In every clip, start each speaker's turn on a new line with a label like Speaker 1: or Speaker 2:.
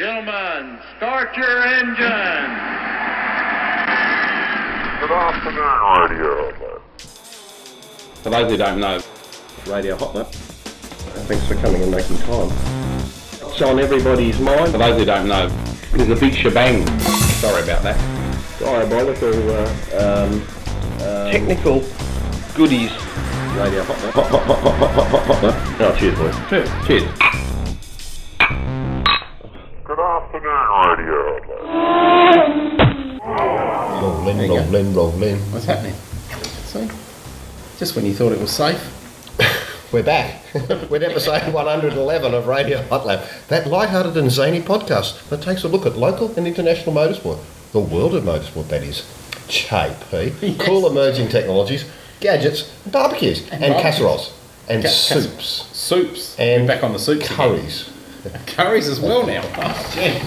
Speaker 1: Gentlemen, start your engine.
Speaker 2: Good afternoon, Radio Man.
Speaker 3: For those who don't know, Radio Hotler.
Speaker 4: Thanks for coming and making time. It's on everybody's mind.
Speaker 3: For those who don't know, there's a big shebang. Sorry about that.
Speaker 4: Diabolical uh, um, uh, technical goodies. Radio Hotler. Hot, hot, hot, hot, hot, hot, hot, hotler. Oh, cheers, boys.
Speaker 3: Cheers. Cheers.
Speaker 2: Radio.
Speaker 5: Rolling, rolling, rolling.
Speaker 3: What's happening? See? Just when you thought it was safe.
Speaker 5: We're back with episode 111 of Radio Hot Lab, that light-hearted and zany podcast that takes a look at local and international motorsport, the world of motorsport, that is. JP, cool emerging technologies, gadgets, barbecues, and,
Speaker 3: barbecues.
Speaker 5: casseroles, and
Speaker 3: Ca- cas-
Speaker 5: soups,
Speaker 3: Soups.
Speaker 5: and
Speaker 3: We're back on the soups. again.
Speaker 5: curries.
Speaker 3: Curries as well now. Oh, gee.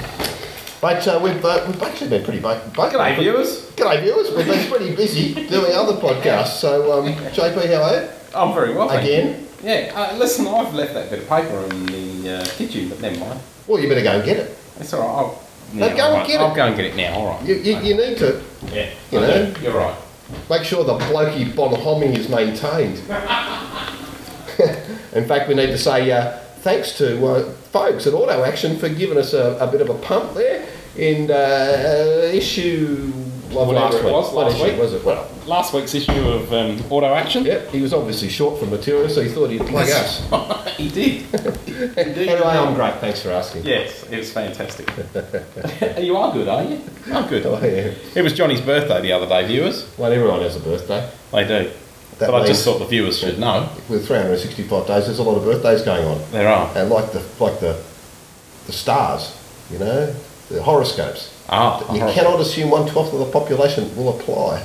Speaker 5: But uh, we've, uh, we've actually been pretty... Bo- bo-
Speaker 3: G'day, viewers.
Speaker 5: G'day, viewers. We've been pretty busy doing other podcasts. So, um, JP, how are you?
Speaker 3: I'm very well. thank you.
Speaker 5: Again?
Speaker 3: Yeah. Uh, listen, I've left that bit of paper in the uh, kitchen, but never mind.
Speaker 5: Well, you better go and get it.
Speaker 3: It's all right. I'll,
Speaker 5: No, go
Speaker 3: all
Speaker 5: and
Speaker 3: right.
Speaker 5: get it.
Speaker 3: I'll go and get it now. All right.
Speaker 5: You, you, you need to.
Speaker 3: yeah.
Speaker 5: you
Speaker 3: I
Speaker 5: know.
Speaker 3: do. You're right.
Speaker 5: Make sure the blokey bonhoming is maintained. In fact, we need to say uh, thanks to uh, folks at Auto Action for giving us a, a bit of a pump there in uh, issue of
Speaker 3: Whatever it was, last
Speaker 5: issue
Speaker 3: week.
Speaker 5: was it? Well,
Speaker 3: Last week's issue of um, Auto Action.
Speaker 5: yep, he was obviously short for material, so he thought he'd plug us.
Speaker 3: he did. Indeed.
Speaker 5: Anyway, I'm great. Thanks for asking.
Speaker 3: Yes, it was fantastic. you are good, are you? I'm good.
Speaker 5: Oh, yeah.
Speaker 3: It was Johnny's birthday the other day, viewers.
Speaker 5: Well, everyone has a birthday.
Speaker 3: They do.
Speaker 5: That
Speaker 3: but I just thought the viewers should know.
Speaker 5: With 365 days, there's a lot of birthdays going on.
Speaker 3: There are.
Speaker 5: and like the like the the stars, you know, the horoscopes.
Speaker 3: Ah,
Speaker 5: You
Speaker 3: horrible.
Speaker 5: cannot assume one twelfth of the population will apply.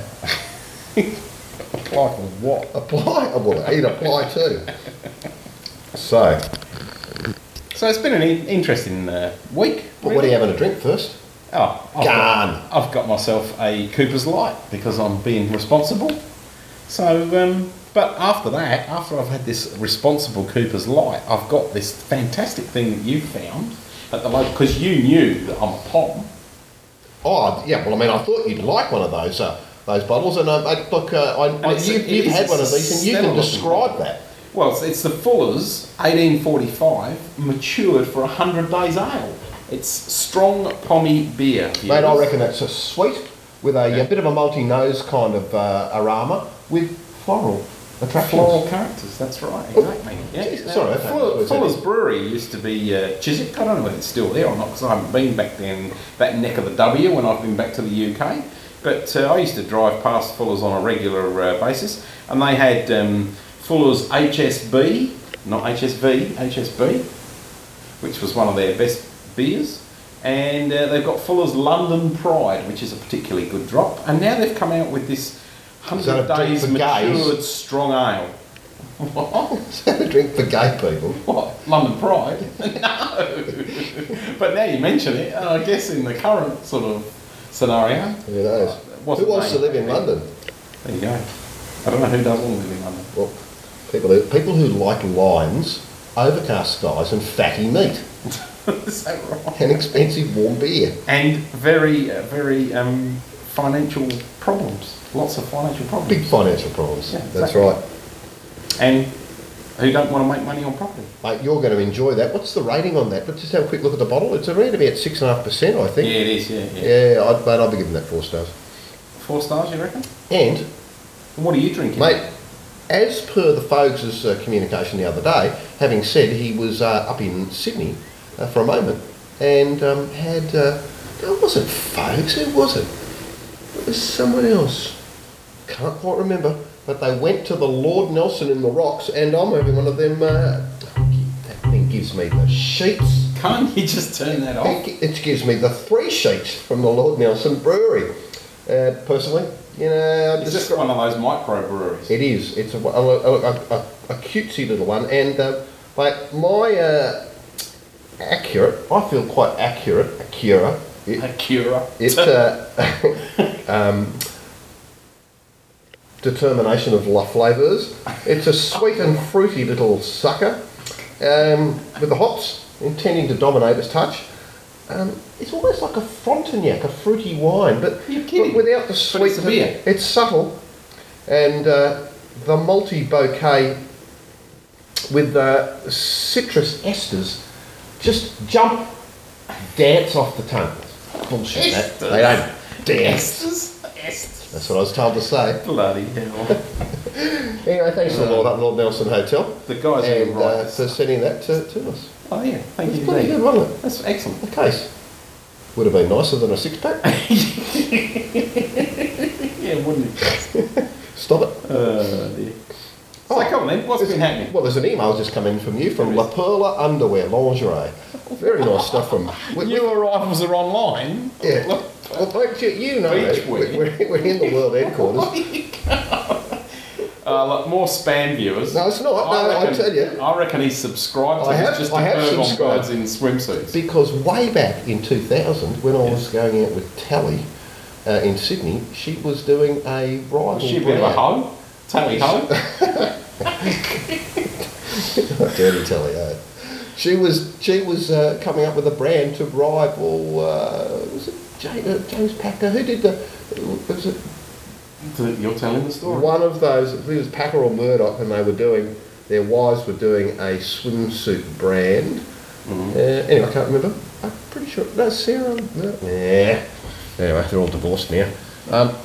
Speaker 3: Apply for what?
Speaker 5: Apply, oh, well, he'd apply too. So,
Speaker 3: So it's been an in- interesting uh, week.
Speaker 5: well, what are you having a drink first?
Speaker 3: Oh, I've
Speaker 5: Gone.
Speaker 3: got, I've got myself a Cooper's Light because I'm being responsible. So, um, but after that, after I've had this responsible Cooper's Light, I've got this fantastic thing that you found at the local because you knew that I'm a pom.
Speaker 5: Oh, yeah. Well, I mean, I thought you'd like one of those uh, those bottles, and uh, I- look, uh, I, I,
Speaker 3: it's a-
Speaker 5: you've, you've had one of these, and you can describe that.
Speaker 3: Well, it's, it's the Fuller's 1845 matured for 100 days ale. It's strong pommy beer.
Speaker 5: Mate, I reckon it's a sweet with a, a bit of a multi-nose kind of uh, aroma with floral.
Speaker 3: Floral characters, that's right, exactly. Yeah.
Speaker 5: Sorry, I thought
Speaker 3: Fuller-
Speaker 5: was
Speaker 3: Fuller's Brewery used to be uh, Chiswick. I don't know whether it's still there or not because I haven't been back then that neck of the W when I've been back to the UK. But uh, I used to drive past Fuller's on a regular uh, basis, and they had um, Fuller's HSB, not HSV, HSB, which was one of their best beers. And uh, they've got Fuller's London Pride, which is a particularly good drop. And now they've come out with this
Speaker 5: Is that a
Speaker 3: 100
Speaker 5: drink
Speaker 3: days
Speaker 5: for gays?
Speaker 3: matured strong ale. What?
Speaker 5: a drink for gay people.
Speaker 3: What? London Pride? no. but now you mention it, and I guess in the current sort of scenario,
Speaker 5: Who knows?
Speaker 3: What's
Speaker 5: Who
Speaker 3: the
Speaker 5: wants to
Speaker 3: name?
Speaker 5: live in London?
Speaker 3: there you go. I don't know who does want to live in London.
Speaker 5: Well, people who, people who like lines, overcast skies, and fatty meat,
Speaker 3: Is that right?
Speaker 5: and expensive warm beer.
Speaker 3: And very, uh, very um, financial problems. Lots of financial problems.
Speaker 5: Big financial problems.
Speaker 3: Yeah,
Speaker 5: That's
Speaker 3: exactly.
Speaker 5: right.
Speaker 3: And who don't want to make money on property.
Speaker 5: Mate, you're going to enjoy that. What's the rating on that? Let's just have a quick look at the bottle. It's around about six and a half percent, I think.
Speaker 3: Yeah, it is, yeah. yeah.
Speaker 5: Yeah, I'd, mate, I'd be giving that four stars.
Speaker 3: Four stars, you reckon?
Speaker 5: And,
Speaker 3: And what are you drinking?
Speaker 5: mate, as per the Fogues' uh, communication the other day, having said he was uh, up in Sydney uh, for a moment and um, had. Uh, it wasn't Fogues, who was it? It was someone else. Can't quite remember. But they went to the Lord Nelson in the rocks, and I'm having one of them. Uh, that thing gives me the sheets.
Speaker 3: Can't you just turn that off?
Speaker 5: It, it gives me the three sheets from the Lord Nelson Brewery. Uh, personally, you know,
Speaker 3: It's
Speaker 5: just
Speaker 3: one of those microbreweries.
Speaker 5: it is. It's a, a, a, a, a cutesy little one, and uh, like my uh, accurate, I feel quite accurate, accurate. It,
Speaker 3: Acura.
Speaker 5: it uh, um, determination of La Flavors. It's a sweet and fruity little sucker um, with the hops intending to dominate its touch. Um, it's almost like a Frontenac, a fruity wine, but, but without the sweet.
Speaker 3: it's beer.
Speaker 5: It's subtle, and uh, the multi bouquet with the citrus esters just jump, dance off the tongue. Bullshit. That, they don't dance.
Speaker 3: Estes. Estes.
Speaker 5: That's what I was told to say.
Speaker 3: Bloody hell.
Speaker 5: Anyway, thanks to the Lord up Lord Nelson Hotel.
Speaker 3: The guys
Speaker 5: and uh, for sending that to, to us.
Speaker 3: Oh yeah, thank
Speaker 5: It's
Speaker 3: you.
Speaker 5: pretty
Speaker 3: indeed.
Speaker 5: good, wasn't it?
Speaker 3: That's excellent.
Speaker 5: The case would have been nicer than a six pack.
Speaker 3: Yeah, wouldn't it?
Speaker 5: Stop it.
Speaker 3: Uh, dear. So come on then, what's been happening?
Speaker 5: Well, there's an email just come in from you from La Perla Underwear Lingerie. Very nice stuff from. we- we-
Speaker 3: New arrivals are online.
Speaker 5: yeah. Well, like, you, you know,
Speaker 3: Beach
Speaker 5: we're, we're, we're in the world headquarters.
Speaker 3: Uh, look, more spam viewers.
Speaker 5: No, it's not. No, I tell you.
Speaker 3: I reckon he's subscribed to
Speaker 5: I
Speaker 3: this
Speaker 5: have-
Speaker 3: just
Speaker 5: I
Speaker 3: to
Speaker 5: have
Speaker 3: perv on
Speaker 5: subscribed.
Speaker 3: in swimsuits.
Speaker 5: Because way back in 2000, when I was going out with Tally uh, in Sydney, she was doing a rival.
Speaker 3: Was she a bit of a
Speaker 5: brand.
Speaker 3: hoe? Tally hoe?
Speaker 5: Dirty Telly, eh? She was she was uh, coming up with a brand to rival. Uh, was it James, uh, James Packer? Who did the? Was it
Speaker 3: You're telling the story.
Speaker 5: one of those? I think it was Packer or Murdoch, and they were doing. Their wives were doing a swimsuit brand. Uh, anyway, I can't remember. I'm pretty sure. No, Sarah. No. Yeah. Anyway, they're all divorced now. Um,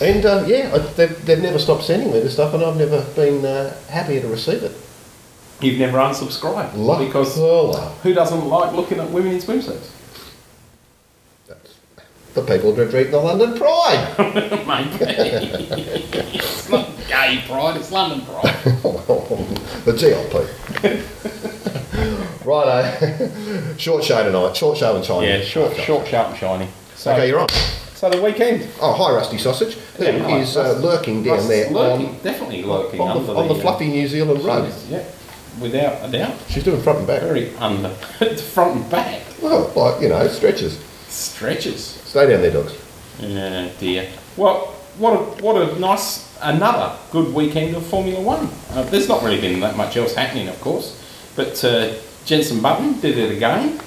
Speaker 5: and uh, yeah, I, they've, they've never stopped sending me this stuff, and I've never been uh, happy to receive it.
Speaker 3: You've never unsubscribed because who doesn't like looking at women in swimsuits?
Speaker 5: That's the people that drink the London Pride.
Speaker 3: Maybe. it's not gay pride, it's London pride.
Speaker 5: the GLP. Righto. short show tonight. Short show and shiny.
Speaker 3: Yeah, short, short, sharp, and shiny. So,
Speaker 5: Okay, you're on.
Speaker 3: so the weekend.
Speaker 5: Oh, hi, Rusty Sausage, who
Speaker 3: Yeah, hi,
Speaker 5: is uh, lurking down
Speaker 3: Russ-
Speaker 5: there
Speaker 3: lurking,
Speaker 5: on,
Speaker 3: definitely lurking
Speaker 5: on,
Speaker 3: under
Speaker 5: the, on the
Speaker 3: uh,
Speaker 5: fluffy New Zealand road.
Speaker 3: Yeah, without a doubt.
Speaker 5: She's doing front and back.
Speaker 3: Very under, the front and back.
Speaker 5: Well, like, you know, stretches.
Speaker 3: Stretches.
Speaker 5: Stay down there, dogs.
Speaker 3: Yeah, dear. Well, what a, what a nice, another good weekend of Formula One. Uh, there's not really been that much else happening, of course, but uh, Jenson Button did it again,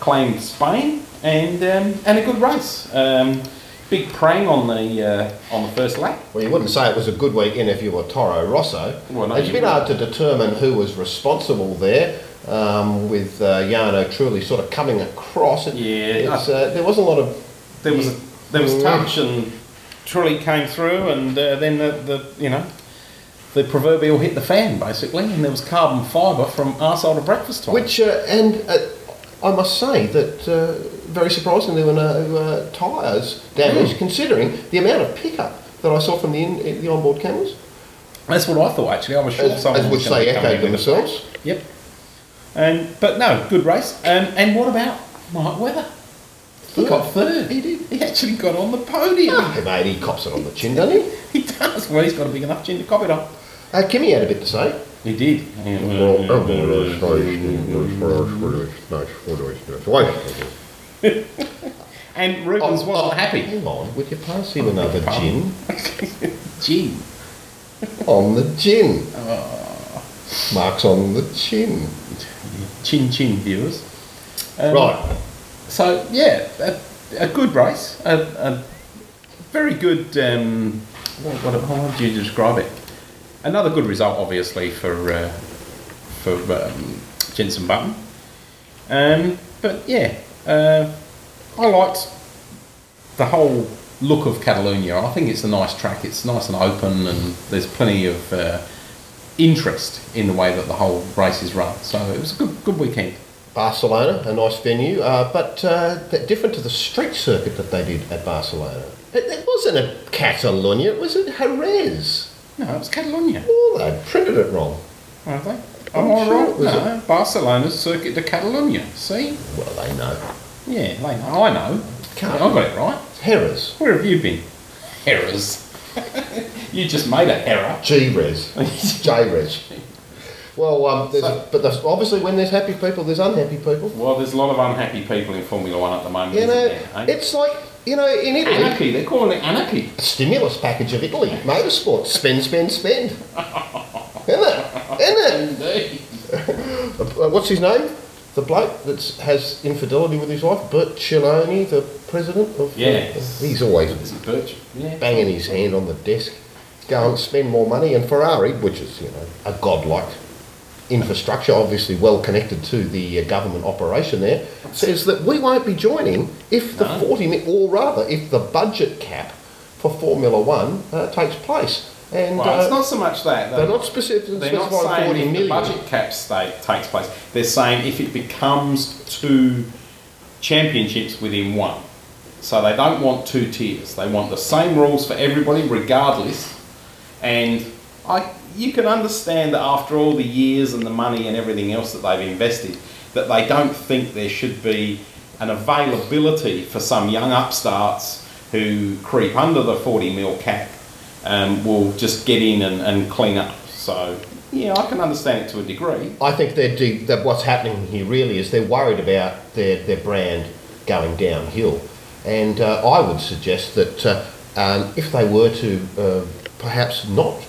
Speaker 3: claimed Spain, and um, and a good race. Um, big prang on the uh, on the first lap.
Speaker 5: Well, you wouldn't say it was a good weekend if you were Toro Rosso.
Speaker 3: Well, no,
Speaker 5: it's been
Speaker 3: wouldn't.
Speaker 5: hard to determine who was responsible there, um, with uh, Jarno Trulli sort of coming across. It,
Speaker 3: Yeah,
Speaker 5: it's, uh, there wasn't a lot of
Speaker 3: There was a, there was
Speaker 5: Mm.
Speaker 3: touch and Trulli came through, and uh, then the, the you know the proverbial hit the fan basically, and there was carbon fibre from arsehole to breakfast time.
Speaker 5: Which, uh, and uh, I must say that uh, very surprisingly there were no uh, tyres damaged, considering the amount of pickup that I saw from the, in, the onboard cameras,
Speaker 3: That's what I thought actually. I was sure
Speaker 5: as,
Speaker 3: someone
Speaker 5: as would
Speaker 3: was
Speaker 5: say echoed themselves.
Speaker 3: Yep. And but no, good race. Um, and what about Mark Webber? He
Speaker 5: Third.
Speaker 3: got third.
Speaker 5: He did.
Speaker 3: He actually got on the podium.
Speaker 5: Hey, mate, he cops it on the chin, doesn't he?
Speaker 3: He does. Well, he's got a big enough chin to cop it on.
Speaker 5: Uh, Kimi had a bit to say.
Speaker 3: He did. And Rubens
Speaker 5: Oh,
Speaker 3: wasn't
Speaker 5: oh,
Speaker 3: happy.
Speaker 5: Hang on, would you pass him another gin?
Speaker 3: Gin.
Speaker 5: On the gin. Marks on the chin.
Speaker 3: Chin chin viewers. Um,
Speaker 5: Right.
Speaker 3: So yeah, a, a good race, a, a very good. Um, what, what, how would you describe it? Another good result, obviously for uh, for um, Jenson Button. Um, but yeah, uh, I liked the whole look of Catalonia. I think it's a nice track. It's nice and open, and there's plenty of uh, interest in the way that the whole race is run. So it was a good good weekend.
Speaker 5: Barcelona, a nice venue, uh, but uh, different to the street circuit that they did at Barcelona. It, it wasn't a Catalonia, it was at Jerez.
Speaker 3: No, it was Catalonia.
Speaker 5: Oh, they printed it wrong.
Speaker 3: Are they?
Speaker 5: I'm
Speaker 3: Am I
Speaker 5: sure
Speaker 3: right?
Speaker 5: it
Speaker 3: no, Barcelona's Circuit de Catalonia. See?
Speaker 5: Well, they know.
Speaker 3: Yeah, they know. I know.
Speaker 5: Can't.
Speaker 3: I got it right.
Speaker 5: Jerez.
Speaker 3: Where have you been? Errors. you just made a error.
Speaker 5: G-Res. J-Res. Well, um, there's but there's, obviously when there's happy people, there's unhappy people.
Speaker 3: Well, there's a lot of unhappy people in Formula One at the moment.
Speaker 5: You know,
Speaker 3: there, eh?
Speaker 5: it's like, you know, in Italy,
Speaker 3: anarchy. They're calling it anarchy.
Speaker 5: stimulus package of Italy, motorsport, spend, spend, spend. Isn't it? Isn't it?
Speaker 3: Indeed.
Speaker 5: Uh, what's his name? the bloke that has infidelity with his wife, Bert Chiloni, the president of.
Speaker 3: Yeah.
Speaker 5: he's always
Speaker 3: Is it Birch? Yeah.
Speaker 5: banging his hand on the desk, go and spend more money. And Ferrari, which is you know a godlike infrastructure, obviously well connected to the uh, government operation there, says that we won't be joining if the
Speaker 3: No.
Speaker 5: 40 mi- or rather if the budget cap for Formula One uh, takes place. And
Speaker 3: it's
Speaker 5: uh,
Speaker 3: not so much that.
Speaker 5: they're not specific,
Speaker 3: They're not saying
Speaker 5: 40
Speaker 3: if the budget cap state takes place. They're saying if it becomes two championships within one. So they don't want two tiers. They want the same rules for everybody, regardless. And I, you can understand that after all the years and the money and everything else that they've invested, that they don't think there should be an availability for some young upstarts who creep under the 40 mil cap um, will just get in and, and clean up. So, yeah, I can understand it to a degree.
Speaker 5: I think de- that what's happening here really is they're worried about their, their brand going downhill. And uh, I would suggest that uh, um, if they were to uh, perhaps not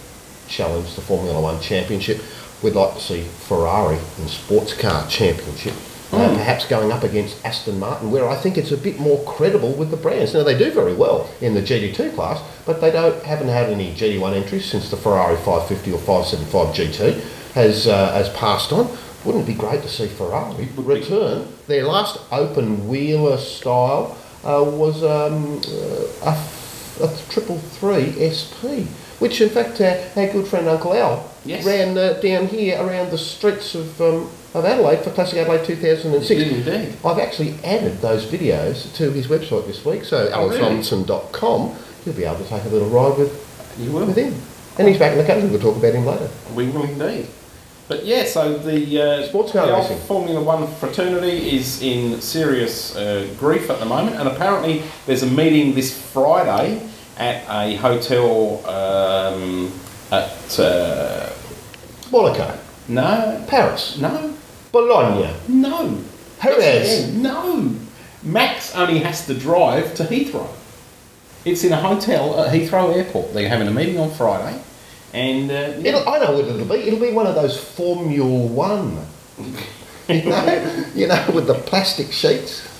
Speaker 5: challenge the Formula One Championship, we'd like to see Ferrari in Sports Car Championship. Uh, perhaps going up against Aston Martin, where I think it's a bit more credible with the brands. Now they do very well in the GT2 class, but they don't haven't had any GT1 entries since the Ferrari 550 or 575 GT has uh, has passed on. Wouldn't it be great to see Ferrari return? Their last open wheeler style uh, was um, uh, a, a triple three SP, which in fact uh, our good friend Uncle Al
Speaker 3: Yes.
Speaker 5: ran uh, down here around the streets of um, of Adelaide for Classic Adelaide 2006.
Speaker 3: Indeed.
Speaker 5: I've actually added those videos to his website this week, so
Speaker 3: Oh, really?
Speaker 5: alexrobinson.com. You'll be able to take a little ride with,
Speaker 3: You will.
Speaker 5: with him. And he's back in the country. We'll talk about him later.
Speaker 3: We will indeed. But yeah, so the, uh,
Speaker 5: Sports car racing.
Speaker 3: Formula One fraternity is in serious uh, grief at the moment, and apparently there's a meeting this Friday at a hotel um, at uh,
Speaker 5: Monaco,
Speaker 3: no,
Speaker 5: Paris,
Speaker 3: no,
Speaker 5: Bologna,
Speaker 3: no,
Speaker 5: Jerez.
Speaker 3: no. Max only has to drive to Heathrow. It's in a hotel at Heathrow Airport. They're having a meeting on Friday, and uh, yeah.
Speaker 5: I know what it'll be. It'll be one of those Formula One. you, know, you know, with the plastic sheets.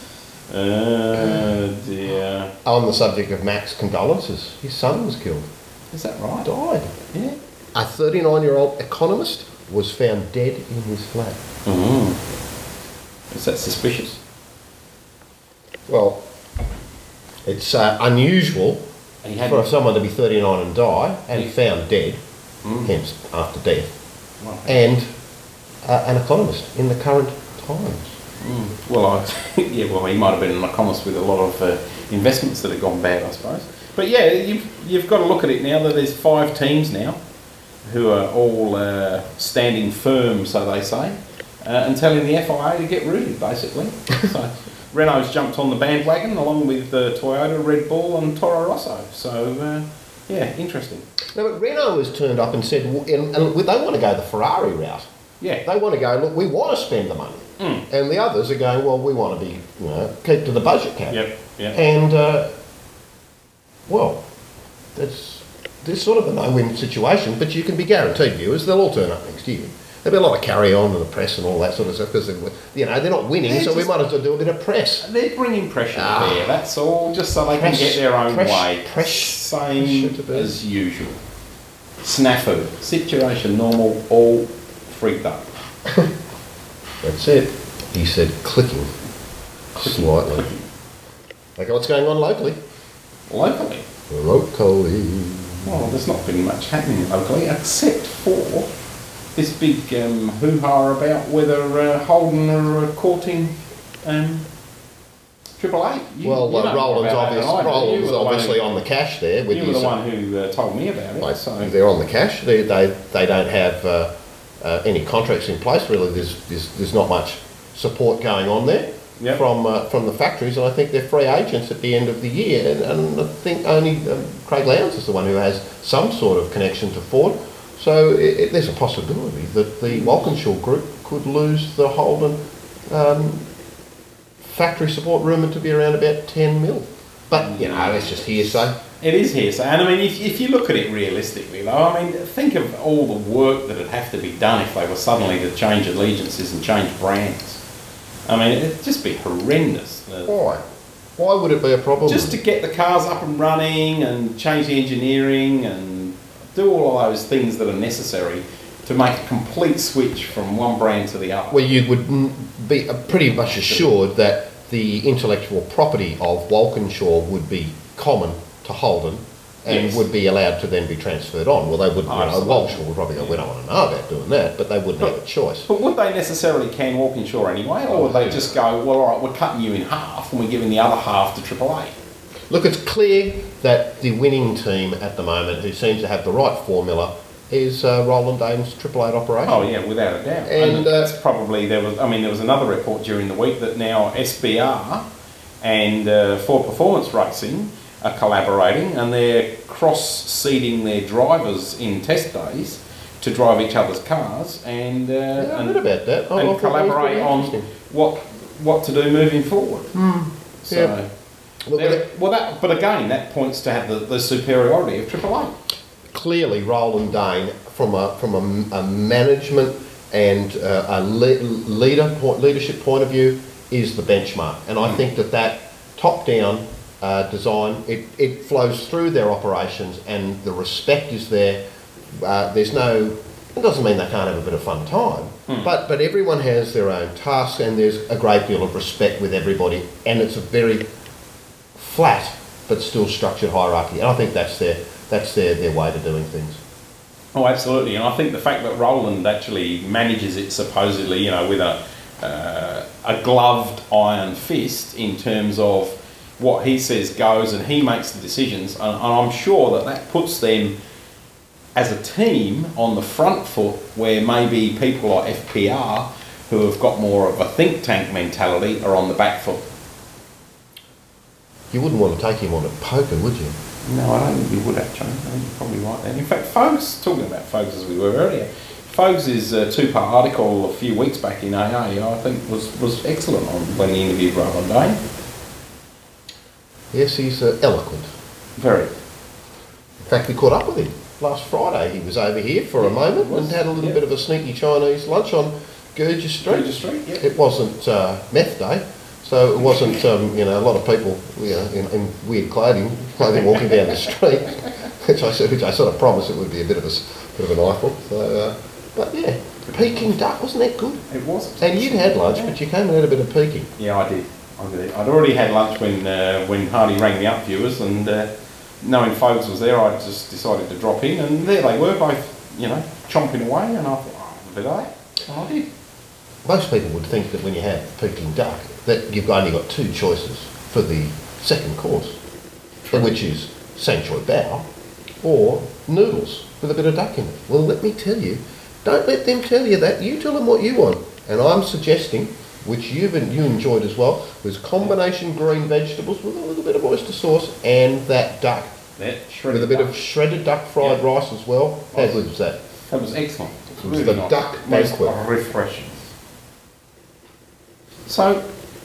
Speaker 3: Uh, dear.
Speaker 5: On the subject of Max condolences, his son was killed,
Speaker 3: Is that right?
Speaker 5: died.
Speaker 3: Yeah.
Speaker 5: A 39 year old economist was found dead in his flat.
Speaker 3: Mm. Is that suspicious?
Speaker 5: Well, it's uh, unusual
Speaker 3: And he had
Speaker 5: for someone to be 39 and die and
Speaker 3: Yeah.
Speaker 5: found dead,
Speaker 3: Mm.
Speaker 5: hence after death,
Speaker 3: Well,
Speaker 5: and uh, an economist in the current times.
Speaker 3: Mm. well, I, yeah, well, he might have been an economist with a lot of uh, investments that have gone bad, I suppose. But yeah, you've, you've got to look at it now that there's five teams now who are all uh, standing firm, so they say, uh, and telling the FIA to get rooted, basically. so Renault's jumped on the bandwagon along with uh, Toyota, Red Bull, and Toro Rosso. So uh, yeah, interesting.
Speaker 5: No, but Renault has turned up and said, and, and they want to go the Ferrari route.
Speaker 3: Yeah,
Speaker 5: They want to go, look, we want to spend the money.
Speaker 3: Mm.
Speaker 5: And the others are going, well, we want to be, you know, keep to the budget cap.
Speaker 3: Yep, yep.
Speaker 5: And, uh, well, that's, there's sort of a no-win situation, but you can be guaranteed, viewers, they'll all turn up next year. There'll be a lot of carry on in the press and all that sort of stuff because, you know, they're not winning,
Speaker 3: They're
Speaker 5: so we might as well do a bit of press.
Speaker 3: They're bringing pressure
Speaker 5: Ah.
Speaker 3: there, that's all, just so they
Speaker 5: Press-
Speaker 3: can get their own
Speaker 5: press-
Speaker 3: way.
Speaker 5: press-
Speaker 3: Same
Speaker 5: pressure
Speaker 3: as usual. Snafu. Situation normal, all freaked up.
Speaker 5: That's it. He said clicking slightly. Okay, what's going on locally?
Speaker 3: Locally,
Speaker 5: Locally.
Speaker 3: well, there's not been much happening locally except for this big um, hoo-ha about whether uh, Holden are uh, courting um, Triple Eight. You-
Speaker 5: Well,
Speaker 3: you
Speaker 5: uh, Roland's, obvious,
Speaker 3: than I do. You
Speaker 5: Roland's
Speaker 3: the
Speaker 5: obviously on the cash there with
Speaker 3: You were the
Speaker 5: uh,
Speaker 3: one who uh, told me about it.
Speaker 5: Like,
Speaker 3: so
Speaker 5: they're on the cash. They, they, they don't have uh, any contracts in place. Really, there's, there's, there's not much support going on there
Speaker 3: Yep.
Speaker 5: from uh, from the factories, and I think they're free agents at the end of the year. And, and I think only um, Craig Lowndes is the one who has some sort of connection to Ford. So it, it, there's a possibility that the Walkinshaw Group could lose the Holden um, factory support rumoured to be around about 10 mil. But, you know, it's just hearsay.
Speaker 3: It is here, so, and I mean, if, if you look at it realistically, though, I mean, think of all the work that would have to be done if they were suddenly to change allegiances and change brands. I mean, it'd just be horrendous.
Speaker 5: Why? Why would it be a problem?
Speaker 3: just to get the cars up and running and change the engineering and do all of those things that are necessary to make a complete switch from one brand to the other.
Speaker 5: where you would be uh, pretty much assured that the intellectual property of Walkinshaw would be common to Holden and
Speaker 3: Yes.
Speaker 5: would be allowed to then be transferred on. Well, they wouldn't, you know,
Speaker 3: absolutely.
Speaker 5: Walkinshaw would probably go, we don't want to know about doing that, but they wouldn't have a choice.
Speaker 3: But would they necessarily can Walkinshaw anyway, or would they just go, well, all right, we're cutting you in half and we're giving the other half to Triple Eight?
Speaker 5: Look, it's clear that the winning team at the moment, who seems to have the right formula, is uh, Roland Dane's Triple Eight operation.
Speaker 3: Oh yeah, without a doubt.
Speaker 5: And,
Speaker 3: And,
Speaker 5: uh,
Speaker 3: that's probably there was. I mean, there was another report during the week that now SBR and uh, Ford Performance Racing are collaborating, and they're cross-seeding their drivers in test days to drive each other's cars and uh,
Speaker 5: Yeah,
Speaker 3: and,
Speaker 5: about that. I-
Speaker 3: and
Speaker 5: that
Speaker 3: collaborate on what what to do moving forward. So.
Speaker 5: yeah. Look,
Speaker 3: there- well, that, but again, that points to have the, the superiority of AAA.
Speaker 5: Clearly Roland Dane, from a from a, a management and uh, a le- leader point, leadership point of view, is the benchmark. And I think that that top down uh, design it, it flows through their operations, and the respect is there. Uh, there's no. It doesn't mean they can't have a bit of fun time, but but everyone has their own tasks, and there's a great deal of respect with everybody, and it's a very flat but still structured hierarchy. And I think that's their that's their, their way to doing things.
Speaker 3: Oh, absolutely, and I think the fact that Roland actually manages it supposedly, you know, with a uh, a gloved iron fist in terms of what he says goes, and he makes the decisions, and, and I'm sure that that puts them as a team on the front foot, where maybe people like FPR, who have got more of a think tank mentality, are on the back foot.
Speaker 5: You wouldn't want to take him on a poker, would you?
Speaker 3: No, I don't think you would actually. You're probably right there. In fact, Fogs, talking about Fogs as we were earlier, Fogs' uh, two-part article a few weeks back in AA, I think was, was excellent on when he interviewed Roland Dane.
Speaker 5: Yes, he's uh, eloquent.
Speaker 3: Very.
Speaker 5: In fact, we caught up with him last Friday. He was over here for a moment
Speaker 3: was,
Speaker 5: and had a little
Speaker 3: yeah.
Speaker 5: bit of a sneaky Chinese lunch on Gouger Street.
Speaker 3: Gouger Street, yeah.
Speaker 5: It wasn't uh, meth day, so it wasn't um, you know a lot of people you know in, in weird clothing clothing walking down the street, which I which I sort of promised it would be a bit of a, bit of an eyeful. So, uh, but yeah, Peking duck wasn't that good?
Speaker 3: It was.
Speaker 5: And you'd had lunch, but you came and had a bit of Peking.
Speaker 3: Yeah, I did. I. I'd already had lunch when uh, when Hardy rang me up, viewers, and uh, knowing Fogs was there, I just decided to drop in, and there they were, both, you know, chomping away, and I thought, oh, a bit of that. And I did.
Speaker 5: Most people would think that when you have Peking duck, that you've only got two choices for the second course, which is san choy bau or noodles with a bit of duck in it. Well, let me tell you, don't let them tell you that. You tell them what you want. And I'm suggesting, which you've you enjoyed as well, was combination green vegetables with a little bit of oyster sauce and that duck
Speaker 3: That
Speaker 5: with a bit
Speaker 3: duck.
Speaker 5: of shredded duck fried
Speaker 3: Yeah.
Speaker 5: rice as well. How good was that?
Speaker 3: That was excellent. It
Speaker 5: It was the duck
Speaker 3: Most
Speaker 5: banquet.
Speaker 3: refreshing. So,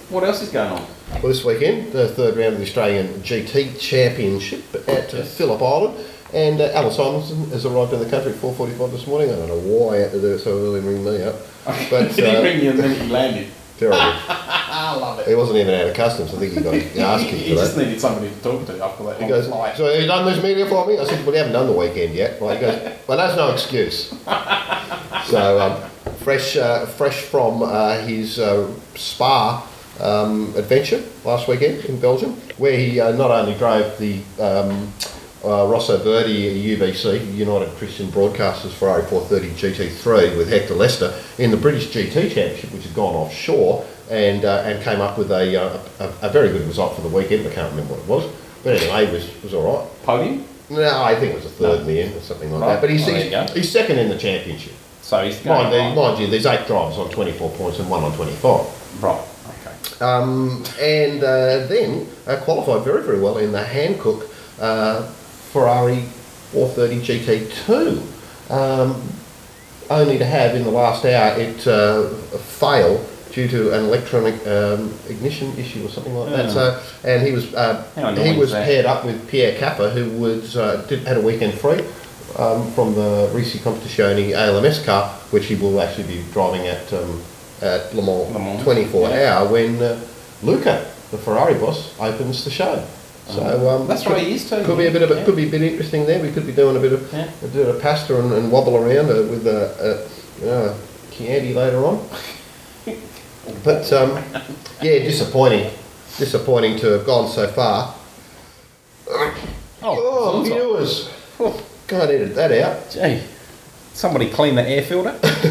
Speaker 3: what else is going on?
Speaker 5: Well, this weekend, the third round of the Australian GT Championship at
Speaker 3: Yes.
Speaker 5: Phillip Island. And uh, Allan Simonsen has arrived in the country at 4.45 this morning. I don't know why he had to do it so early and ring me up. But
Speaker 3: Did he
Speaker 5: uh,
Speaker 3: ring you the minute you landed?
Speaker 5: Terrible.
Speaker 3: I love it.
Speaker 5: He wasn't even out of customs. I think he got his ass kicked
Speaker 3: he just
Speaker 5: today.
Speaker 3: needed somebody to talk to after that
Speaker 5: He
Speaker 3: long
Speaker 5: goes,
Speaker 3: flight.
Speaker 5: so have you done this media for me? I said, well, you haven't done the weekend yet. Well, he goes, well, that's no excuse. so, um, fresh, uh, fresh from uh, his uh, Spa um, adventure last weekend in Belgium, where he uh, not only drove the um, uh, Rosso Verdi UBC, United Christian Broadcasters Ferrari 430 GT3 with Hector Lester in the British GT Championship, which had gone offshore, and uh, and came up with a, uh, a, a very good result for the weekend. I can't remember what it was, but anyway, it was, was all right.
Speaker 3: Podium?
Speaker 5: No, I think it was a third in the end or something like
Speaker 3: Right.
Speaker 5: that. But he's,
Speaker 3: you
Speaker 5: he's, he's second in the championship.
Speaker 3: So he's
Speaker 5: Mind,
Speaker 3: right.
Speaker 5: mind you, there's eight drivers on 24 points and one on 25.
Speaker 3: Right, okay.
Speaker 5: Um, and uh, then uh, qualified very, very well in the Hankook uh, Ferrari 430 GT2. Um, only to have in the last hour it uh, fail due to an electronic um, ignition issue or something like that.
Speaker 3: Yeah.
Speaker 5: So, and he was uh, he was paired up with Pierre Kaffer, who was uh, did, had a weekend free um, from the Risi Competizione ALMS car, which he will actually be driving at um, at Le Mans,
Speaker 3: Le Mans,
Speaker 5: 24
Speaker 3: yeah.
Speaker 5: hour when uh, Luca, the Ferrari boss, opens the show. So um,
Speaker 3: That's
Speaker 5: could-
Speaker 3: right, he is too.
Speaker 5: Could be a bit of a, could be a bit interesting there. We could be doing a bit of
Speaker 3: Yeah.
Speaker 5: a bit of pasta and, and wobble around uh, with a, a you know, a Chianti later on. But um, yeah, disappointing. Disappointing to have gone so far. Oh,
Speaker 3: Zonzo.
Speaker 5: viewers. Can't edit that out.
Speaker 3: Gee, somebody clean the air filter.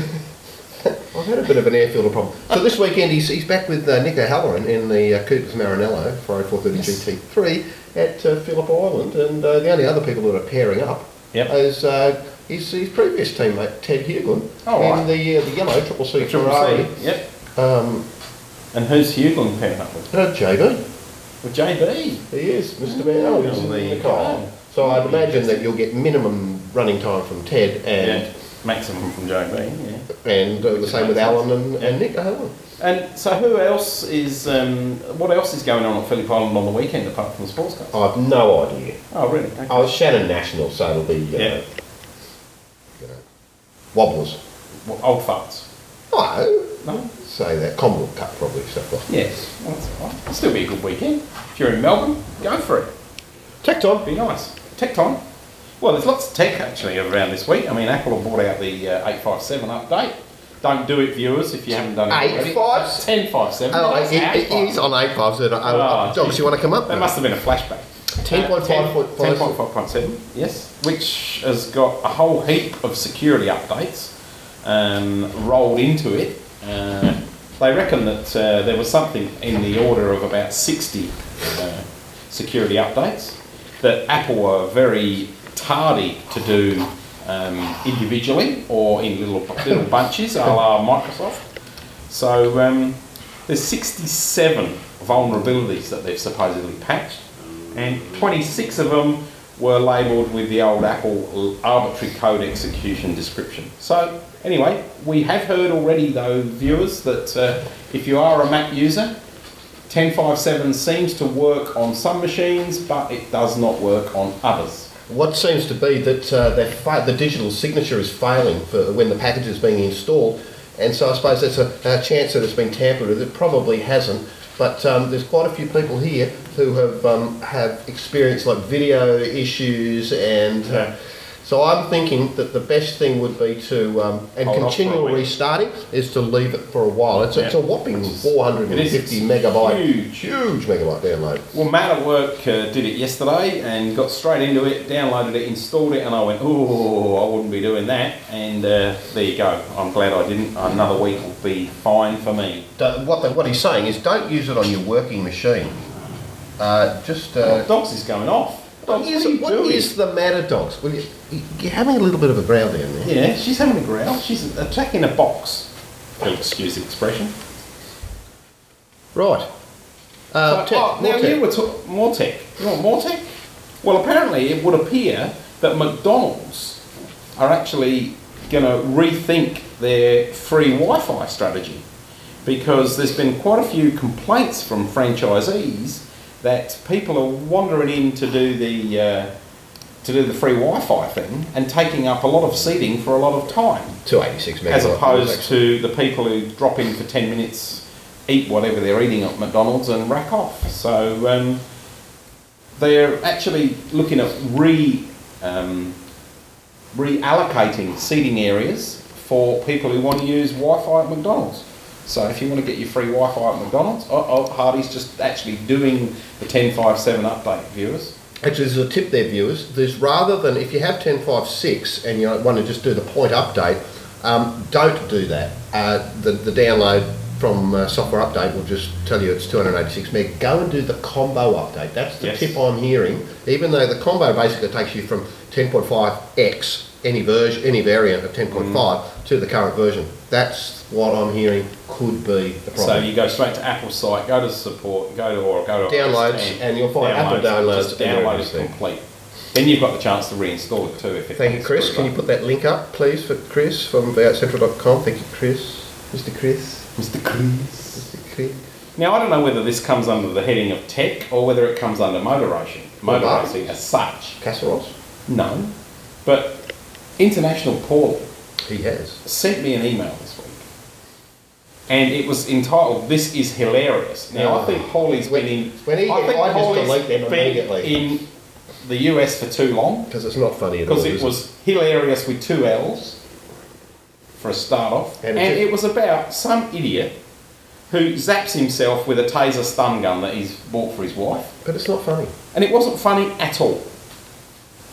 Speaker 5: I've had a bit of an air filter problem. So this weekend he's, he's back with uh, Nick O'Halloran in the uh, Coopers Maranello Ferrari 430 GT3 at uh, Phillip Island, and uh, the only other people that are pairing up
Speaker 3: Yep.
Speaker 5: is uh, his, his previous teammate Ted Huglin
Speaker 3: Oh,
Speaker 5: in
Speaker 3: right.
Speaker 5: the uh, the yellow Triple C
Speaker 3: Triple
Speaker 5: Ferrari.
Speaker 3: C. Yep.
Speaker 5: Um,
Speaker 3: And who's Huglin pairing up with?
Speaker 5: uh, JB,
Speaker 3: With JB.
Speaker 5: he is Mr. Bell. He's
Speaker 3: Oh,
Speaker 5: in the car. So I'd imagine that you'll get minimum running time from Ted and.
Speaker 3: Yeah. Maximum from JB, yeah.
Speaker 5: And uh, the same with Alan and, and Nick Halloran.
Speaker 3: And so who else is, um, what else is going on at Phillip Island on the weekend apart from the sports cars?
Speaker 5: I have no idea.
Speaker 3: Oh, really? Okay.
Speaker 5: I was Shannon National, so it'll be, uh,
Speaker 3: Yeah.
Speaker 5: you know, wobblers.
Speaker 3: Well, old farts.
Speaker 5: No,
Speaker 3: No?
Speaker 5: say that. Commonwealth Cup probably stuff like
Speaker 3: Yes. Well, that's all right. It'll still be a good weekend. If you're in Melbourne, go for it.
Speaker 5: Tech time.
Speaker 3: Be nice. Tech time. Well, there's lots of tech actually around this week. I mean, Apple have brought out the uh, 857 update. Don't do it, viewers, if you haven't done it already.
Speaker 5: 857?
Speaker 3: 1057.
Speaker 5: Oh, it, it, is
Speaker 3: 857.
Speaker 5: on 8 5 so, uh,
Speaker 3: Oh,
Speaker 5: Dogs, you want to come up?
Speaker 3: That must have been a flashback.
Speaker 5: 10.5.5.
Speaker 3: 10.5.7, yes, which has got a whole heap of security updates um, rolled into it. Uh, they reckon that uh, there was something in the order of about 60 uh, security updates that Apple were very tardy to do um, individually or in little little bunches, a la Microsoft. So um, there's 67 vulnerabilities that they've supposedly patched, and 26 of them were labelled with the old Apple arbitrary code execution description. So anyway, we have heard already though, viewers, that uh, if you are a Mac user, 1057 seems to work on some machines, but it does not work on others.
Speaker 5: What seems to be that uh, fa- the digital signature is failing for when the package is being installed, and so I suppose that's a, a chance that it's been tampered with. It probably hasn't, but um, there's quite a few people here who have um, have experienced like video issues, and uh,
Speaker 3: Yeah.
Speaker 5: So I'm thinking that the best thing would be to um, and
Speaker 3: Hold off for a
Speaker 5: continual
Speaker 3: week.
Speaker 5: restarting is to leave it for a while. It's, it's a
Speaker 3: Yeah.
Speaker 5: whopping
Speaker 3: Which is-
Speaker 5: 450
Speaker 3: it is.
Speaker 5: Megabyte,
Speaker 3: huge.
Speaker 5: huge megabyte download.
Speaker 3: Well, Matt at work uh, did it yesterday and got straight into it, downloaded it, installed it, and I went, oh, I wouldn't be doing that. And uh, there you go. I'm glad I didn't. Another week will be fine for me.
Speaker 5: Don't- what, the, what he's saying is don't use it on your working machine. Uh, just. Uh,
Speaker 3: Dogs is going off.
Speaker 5: What is,
Speaker 3: what are you
Speaker 5: what
Speaker 3: doing?
Speaker 5: is the matter, dogs? Well, you, you're having a little bit of a growl down there.
Speaker 3: Yeah, she's having a growl. She's attacking a box. You'll excuse the expression.
Speaker 5: Right. Uh,
Speaker 3: So,
Speaker 5: tech,
Speaker 3: oh,
Speaker 5: more
Speaker 3: now
Speaker 5: tech.
Speaker 3: you were talk- more tech. You want more tech? Well, apparently it would appear that McDonald's are actually going to rethink their free Wi-Fi strategy because there's been quite a few complaints from franchisees that people are wandering in to do the uh, to do the free Wi-Fi thing and taking up a lot of seating for a lot of time
Speaker 5: 286 megabytes.
Speaker 3: as opposed to the people who drop in for 10 minutes, eat whatever they're eating at McDonald's and rack off. So um, they're actually looking at re, um, reallocating seating areas for people who want to use Wi-Fi at McDonald's. So if you want to get your free Wi-Fi at McDonald's, oh, oh Hardy's just actually doing the 1057 update, viewers.
Speaker 5: Actually, there's a tip there, viewers. There's rather than if you have 1056 and you want to just do the point update, um, don't do that. Uh, the, the download from uh, software update will just tell you it's 286 meg. Go and do the combo update. That's the
Speaker 3: Yes.
Speaker 5: tip I'm hearing. Even though the combo basically takes you from 10.5x any version, any variant of 10.5
Speaker 3: Mm.
Speaker 5: to the current version. That's what I'm hearing could be the problem.
Speaker 3: So you go straight to Apple's site, go to support, go to or go to
Speaker 5: Downloads,
Speaker 3: OS 10,
Speaker 5: and you'll find Apple downloads
Speaker 3: Just download
Speaker 5: is
Speaker 3: complete. Then you've got the chance to reinstall it too. If it
Speaker 5: Thank you, Chris.
Speaker 3: through,
Speaker 5: Can you put that link up, please, for Chris from VoutCentral.com? Thank you, Chris. Mr. Chris.
Speaker 3: Mr. Chris?
Speaker 5: Mr. Chris.
Speaker 3: Now I don't know whether this comes under the heading of tech or whether it comes under motor racing, motor racing as such.
Speaker 5: Casseroles?
Speaker 3: No, but International Paul
Speaker 5: He has.
Speaker 3: sent me an email this week and it was entitled "This Is Hilarious." Now I
Speaker 5: Oh.
Speaker 3: think Paulie's
Speaker 5: When-
Speaker 3: been in.
Speaker 5: when he-
Speaker 3: I think
Speaker 5: I just
Speaker 3: Paulie's
Speaker 5: delete them
Speaker 3: been
Speaker 5: immediately.
Speaker 3: in the US for too long
Speaker 5: Because it's not funny at all.
Speaker 3: because it
Speaker 5: is
Speaker 3: was hilarious with two L's for a start off,
Speaker 5: And
Speaker 3: and,
Speaker 5: it-
Speaker 3: it was about some idiot who zaps himself with a taser stun gun that he's bought for his wife,
Speaker 5: But it's not funny.
Speaker 3: and it wasn't funny at all.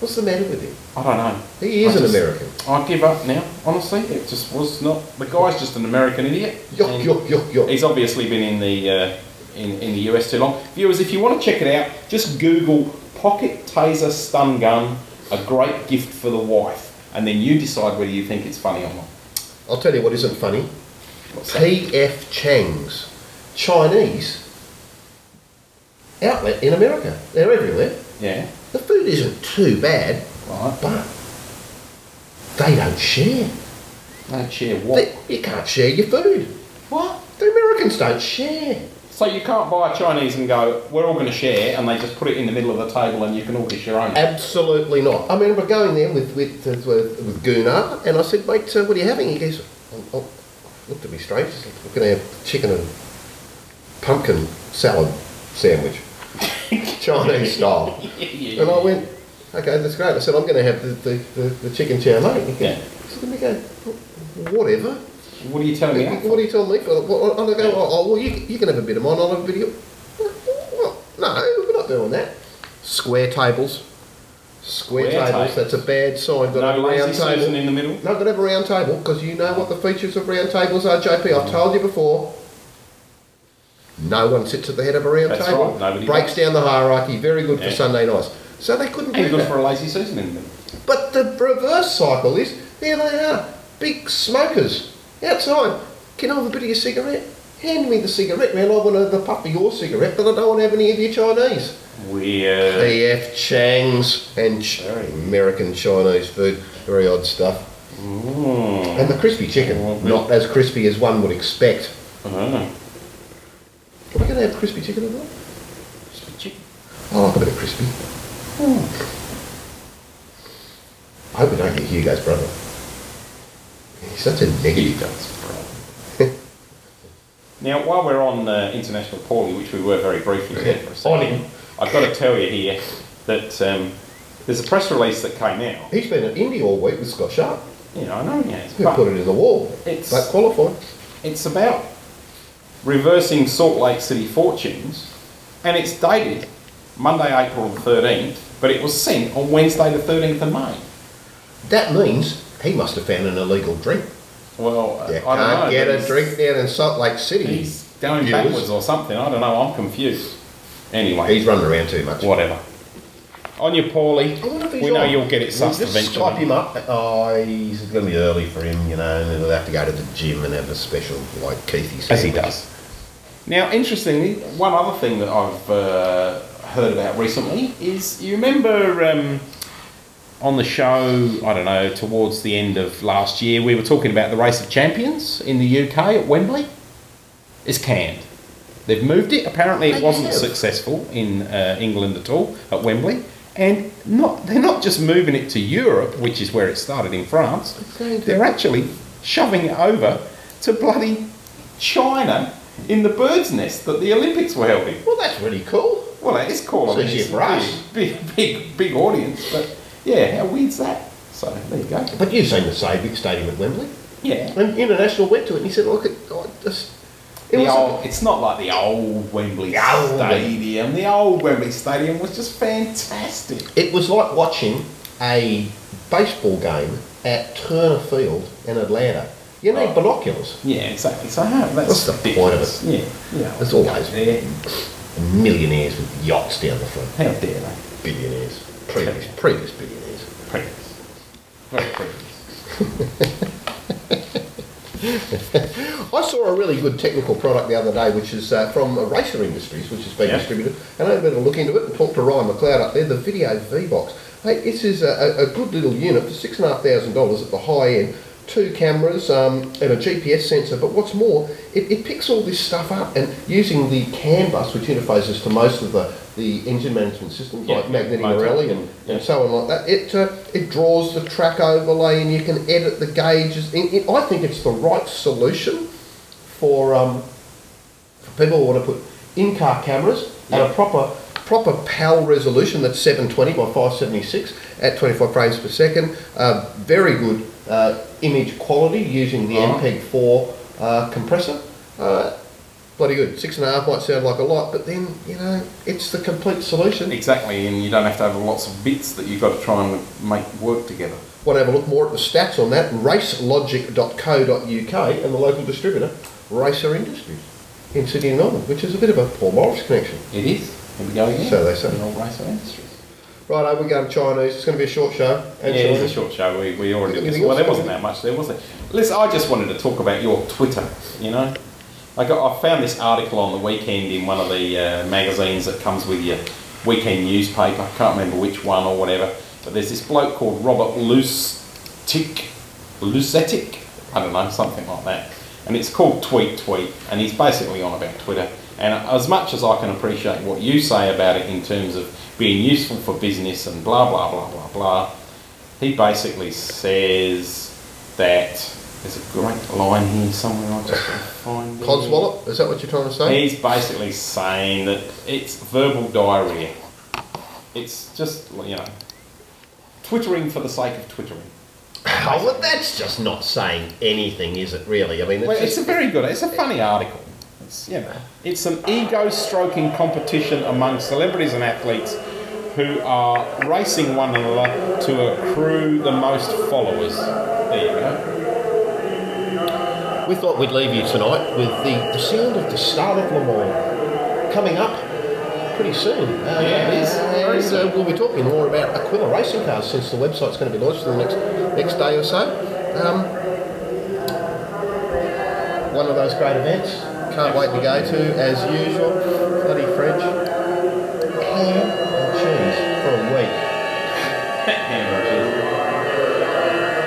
Speaker 5: What's the matter with him?
Speaker 3: I don't know.
Speaker 5: He is
Speaker 3: I
Speaker 5: an
Speaker 3: just-
Speaker 5: American.
Speaker 3: I give up now. Honestly, it just was not. The guy's just an American idiot.
Speaker 5: Yuck,
Speaker 3: and
Speaker 5: yuck, yuck, yuck.
Speaker 3: He's obviously been in the uh, in, in the US too long. Viewers, if you want to check it out, just Google "pocket taser stun gun," a great gift for the wife, and then you decide whether you think it's funny or not.
Speaker 5: I'll tell you what isn't funny.
Speaker 3: What's that?
Speaker 5: P.F. Chang's Chinese outlet in America. They're everywhere.
Speaker 3: Yeah.
Speaker 5: The food isn't too bad,
Speaker 3: Right.
Speaker 5: but they don't share.
Speaker 3: They don't share what?
Speaker 5: They, you can't share your food.
Speaker 3: what?
Speaker 5: The Americans don't share.
Speaker 3: So you can't buy a Chinese and go, we're all going to share, and they just put it in the middle of the table, and you can all dish your own.
Speaker 5: Absolutely not. I remember going there with with uh, with, with Gunnar, and I said, "Mate, uh, what are you having?" He goes, oh, oh, "Looked at me strange. We're going to have chicken and pumpkin salad sandwich, Chinese style."
Speaker 3: Yeah.
Speaker 5: And I went, "Okay, that's great." I said, "I'm going to have the the, the, the chicken chow mein." He goes,
Speaker 3: Yeah.
Speaker 5: so let me go. Whatever.
Speaker 3: What are you telling me?
Speaker 5: What are you telling me for? What, and I go, oh, well, you, you can have a bit of mine, I'll have a bit of your... Well, no, we're not doing that. Square tables. Square,
Speaker 3: Square
Speaker 5: tables,
Speaker 3: tables.
Speaker 5: that's a bad sign. Got to have
Speaker 3: No
Speaker 5: a round table.
Speaker 3: Susan in the middle.
Speaker 5: No, got to have a round table, because you know what the features of round tables are, JP. I've told you before. No one sits at the head of a round
Speaker 3: That's
Speaker 5: table.
Speaker 3: right, nobody
Speaker 5: Breaks
Speaker 3: does.
Speaker 5: down the hierarchy. Very good for Sunday nights. So they couldn't
Speaker 3: And
Speaker 5: do
Speaker 3: good
Speaker 5: that.
Speaker 3: for a lazy season in.
Speaker 5: But the reverse cycle is, there they are, big smokers outside. Can I have a bit of your cigarette? Hand me the cigarette, man. I want the puff of your cigarette, but I don't want to have any of your Chinese.
Speaker 3: Weird.
Speaker 5: P.F. Chang's and ch- American Chinese food, very odd stuff.
Speaker 3: Mm.
Speaker 5: And the crispy chicken, not as crispy as one would expect. Are we going have crispy chicken or not?
Speaker 3: Crispy chicken.
Speaker 5: I like a bit of crispy. I hope we don't get Hugo's brother. He's such a negative. Brother.
Speaker 3: now, while we're on uh, International Paulie, which we were very briefly there for a second,
Speaker 5: On him.
Speaker 3: I've got to tell you here that um, there's a press release that came out.
Speaker 5: He's been at India all week with Scott Sharp.
Speaker 3: You know, I know he has,
Speaker 5: Who put it in the wall.
Speaker 3: It's-
Speaker 5: But qualified.
Speaker 3: it's about reversing Salt Lake City fortunes, and it's dated Monday, April the 13th, but it was sent on Wednesday, the 13th of May.
Speaker 5: That means he must have found an illegal drink.
Speaker 3: Well,
Speaker 5: You
Speaker 3: I don't
Speaker 5: can't
Speaker 3: know.
Speaker 5: get a drink down in Salt Lake City.
Speaker 3: He's going
Speaker 5: Viewers.
Speaker 3: backwards or something. I don't know. I'm confused. Anyway,
Speaker 5: He's running around too much.
Speaker 3: whatever. On your Paulie,
Speaker 5: wonder
Speaker 3: we know
Speaker 5: on.
Speaker 3: you'll get it
Speaker 5: We'll
Speaker 3: sussed
Speaker 5: just
Speaker 3: eventually.
Speaker 5: Skype him up. Oh, he's going to be early for him, you know, and he'll have to go to the gym and have a special, like Keithy
Speaker 3: As he does. Now, interestingly, one other thing that I've uh, heard about recently is you remember um, on the show, I don't know, towards the end of last year, we were talking about the Race of Champions in the UK at Wembley? It's canned. They've moved it. Apparently, it wasn't successful in uh, England at all at Wembley. And not, they're not just moving it to Europe, which is where it started in France. They're actually shoving it over to bloody China in the bird's nest that the Olympics were held in.
Speaker 5: Well, that's really cool.
Speaker 3: Well, it is cool. I
Speaker 5: So
Speaker 3: mean,
Speaker 5: it's
Speaker 3: it's big, big, big, big audience, but yeah, how weird's that? So there you go.
Speaker 5: But you've seen the Sabic Stadium at Wembley.
Speaker 3: Yeah.
Speaker 5: And International went to it and he said, look, it, oh, this, it
Speaker 3: The
Speaker 5: was
Speaker 3: old, it's not like the old Wembley
Speaker 5: The old
Speaker 3: Stadium. The old Wembley Stadium was just fantastic.
Speaker 5: It was like watching a baseball game at Turner Field in Atlanta. You need binoculars.
Speaker 3: Yeah, exactly. So how, that's
Speaker 5: What's the point of
Speaker 3: ridiculous. Yeah, yeah.
Speaker 5: There's always
Speaker 3: there.
Speaker 5: millionaires with yachts down the front.
Speaker 3: How dare they?
Speaker 5: Billionaires. Previous, previous billionaires.
Speaker 3: Previous. Very previous.
Speaker 5: I saw a really good technical product the other day, which is uh, from Racer Industries, which has been
Speaker 3: Yeah.
Speaker 5: distributed. And I had a bit of a look into it and talked to Ryan McLeod up there, the Video V-Box. Hey, this is a, a- a good little unit for $6,500 at the high end. Two cameras um, and a GPS sensor, but what's more, it, it picks all this stuff up and using the CAN bus, which interfaces to most of the, the engine management systems
Speaker 3: Yeah,
Speaker 5: like Magneti Marelli and,
Speaker 3: yeah.
Speaker 5: and so on like that, it, uh, it draws the track overlay and you can edit the gauges. It, it, I think it's the right solution for um, for people who want to put in-car cameras
Speaker 3: Yeah.
Speaker 5: a proper proper PAL resolution that's 720 by 576 at 25 frames per second. Uh, very good uh, image quality using the
Speaker 3: Uh-huh.
Speaker 5: MPEG-4 uh, compressor. Uh, bloody good. Six and a half might sound like a lot, but then you know it's the complete solution.
Speaker 3: Exactly, and you don't have to have lots of bits that you've got to try and make work together.
Speaker 5: Want to have a look more at the stats on that? Racelogic.co.uk and the local distributor, Racer Industries, in Sydney and Melbourne, which is a bit of a Paul Morris connection.
Speaker 3: It is. Here we go again.
Speaker 5: So they say.
Speaker 3: The old racer industries.
Speaker 5: Right, we're going Chinese. It's going to be a short show.
Speaker 3: Yeah,
Speaker 5: And
Speaker 3: it is a short show. We, we already
Speaker 5: Anything
Speaker 3: well, there wasn't that much there, was there? Listen, I just wanted to talk about your Twitter. You know, I got I found this article on the weekend in one of the uh, magazines that comes with your weekend newspaper. I can't remember which one or whatever. But there's this bloke called Robert Lucetic, Lucetic, I don't know, something like that. And it's called Tweet Tweet, and he's basically on about Twitter. And as much as I can appreciate what you say about it in terms of being useful for business and blah blah blah blah blah, he basically says that there's a great line here somewhere. I just gotta find it.
Speaker 5: Codswallop, is that what you're trying to say?
Speaker 3: He's basically saying that it's verbal diarrhea. It's just you know, twittering for the sake of twittering.
Speaker 5: Oh, well, that's just not saying anything, is it, really? I mean, it's
Speaker 3: Well,
Speaker 5: just,
Speaker 3: it's a very good. It's a funny article. It's you know, it's an ego-stroking competition among celebrities and athletes who are racing one another to accrue the most followers. There you go.
Speaker 5: we thought we'd leave you tonight with the, the sound of the start of Le Mans coming up pretty soon. Uh,
Speaker 3: Yeah, it is.
Speaker 5: And
Speaker 3: soon.
Speaker 5: uh, we'll be talking more about Aquila racing cars since the website's going to be launched in the next next day or so. Um, one of those great events. Can't wait to go to, as usual. Bloody French. Ham and cheese for a week.
Speaker 3: Ham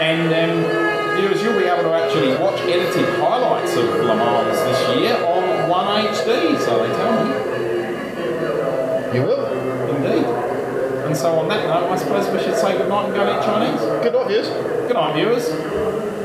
Speaker 3: And cheese. um, viewers, you'll be able to actually watch edited highlights of Le Mans this year on 1HD, so they tell me.
Speaker 5: You will.
Speaker 3: Indeed. And so on that note, I suppose we should say goodnight and go to eat Chinese.
Speaker 5: Good night, viewers.
Speaker 3: Good night, viewers.